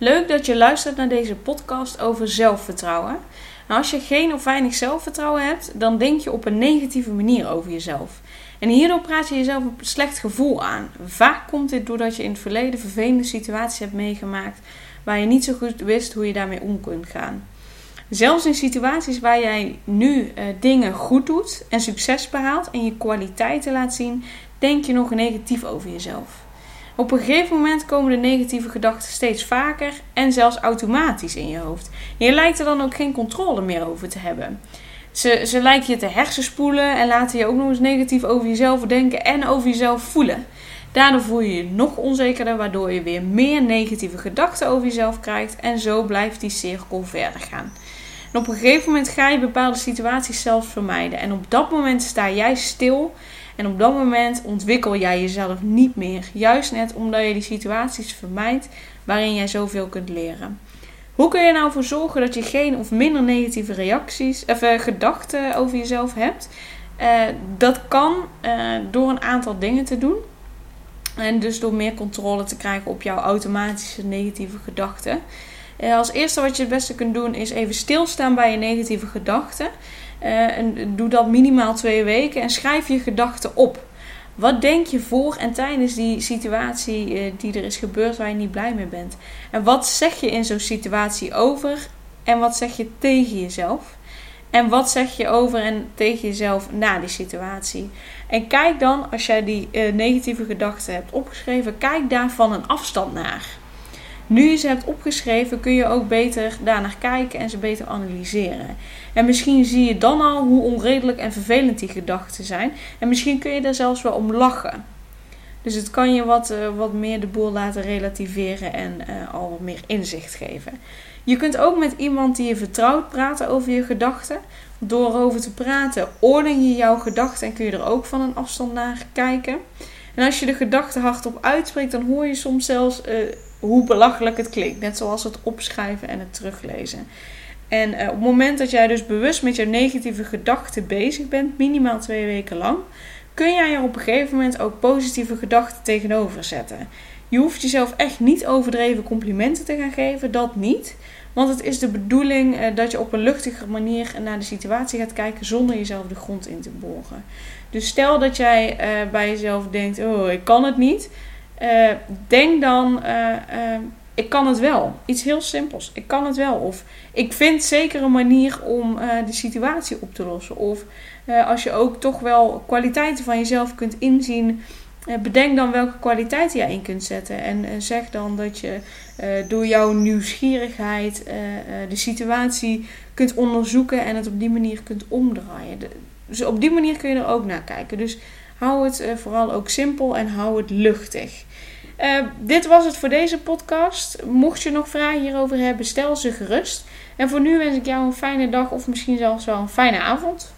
Leuk dat je luistert naar deze podcast over zelfvertrouwen. Nou, als je geen of weinig zelfvertrouwen hebt, dan denk je op een negatieve manier over jezelf. En hierdoor praat je jezelf een slecht gevoel aan. Vaak komt dit doordat je in het verleden vervelende situaties hebt meegemaakt waar je niet zo goed wist hoe je daarmee om kunt gaan. Zelfs in situaties waar jij nu uh, dingen goed doet en succes behaalt en je kwaliteiten laat zien, denk je nog negatief over jezelf. Op een gegeven moment komen de negatieve gedachten steeds vaker en zelfs automatisch in je hoofd. Je lijkt er dan ook geen controle meer over te hebben. Ze, ze lijken je te hersenspoelen en laten je ook nog eens negatief over jezelf denken en over jezelf voelen. Daardoor voel je je nog onzekerder, waardoor je weer meer negatieve gedachten over jezelf krijgt en zo blijft die cirkel verder gaan. En op een gegeven moment ga je bepaalde situaties zelfs vermijden en op dat moment sta jij stil en op dat moment ontwikkel jij jezelf niet meer. Juist net omdat je die situaties vermijdt waarin jij zoveel kunt leren. Hoe kun je nou voor zorgen dat je geen of minder negatieve reacties of uh, gedachten over jezelf hebt? Uh, dat kan uh, door een aantal dingen te doen. En dus door meer controle te krijgen op jouw automatische negatieve gedachten. als eerste wat je het beste kunt doen is even stilstaan bij je negatieve gedachten. Uh, en doe dat minimaal twee weken en schrijf je gedachten op. Wat denk je voor en tijdens die situatie uh, die er is gebeurd waar je niet blij mee bent? En wat zeg je in zo'n situatie over en wat zeg je tegen jezelf? En wat zeg je over en tegen jezelf na die situatie? En kijk dan, als jij die uh, negatieve gedachten hebt opgeschreven, kijk daar van een afstand naar. Nu je ze hebt opgeschreven, kun je ook beter daarnaar kijken en ze beter analyseren. En misschien zie je dan al hoe onredelijk en vervelend die gedachten zijn. En misschien kun je daar zelfs wel om lachen. Dus het kan je wat, uh, wat meer de boel laten relativeren en uh, al wat meer inzicht geven. Je kunt ook met iemand die je vertrouwt praten over je gedachten. Door erover te praten, orden je jouw gedachten en kun je er ook van een afstand naar kijken. En als je de gedachten hardop uitspreekt, dan hoor je soms zelfs uh, hoe belachelijk het klinkt. Net zoals het opschrijven en het teruglezen. En uh, op het moment dat jij dus bewust met jouw negatieve gedachten bezig bent, minimaal twee weken lang, kun jij er op een gegeven moment ook positieve gedachten tegenover zetten. Je hoeft jezelf echt niet overdreven complimenten te gaan geven, dat niet. Want het is de bedoeling uh, dat je op een luchtige manier naar de situatie gaat kijken zonder jezelf de grond in te boren. Dus stel dat jij uh, bij jezelf denkt: Oh, ik kan het niet. Uh, denk dan: Ik kan het wel. Iets heel simpels. Ik kan het wel. Of ik vind zeker een manier om de situatie op te lossen. Of als je ook toch wel kwaliteiten van jezelf kunt inzien eh, bedenk dan welke kwaliteiten jij in kunt zetten. En eh, zeg dan dat je door jouw nieuwsgierigheid de situatie kunt onderzoeken en het op die manier kunt omdraaien. Dus op die manier kun je er ook naar kijken. Dus hou het vooral ook simpel en hou het luchtig. dit was het voor deze podcast. Mocht je nog vragen hierover hebben, stel ze gerust. En voor nu wens ik jou een fijne dag of misschien zelfs wel een fijne avond.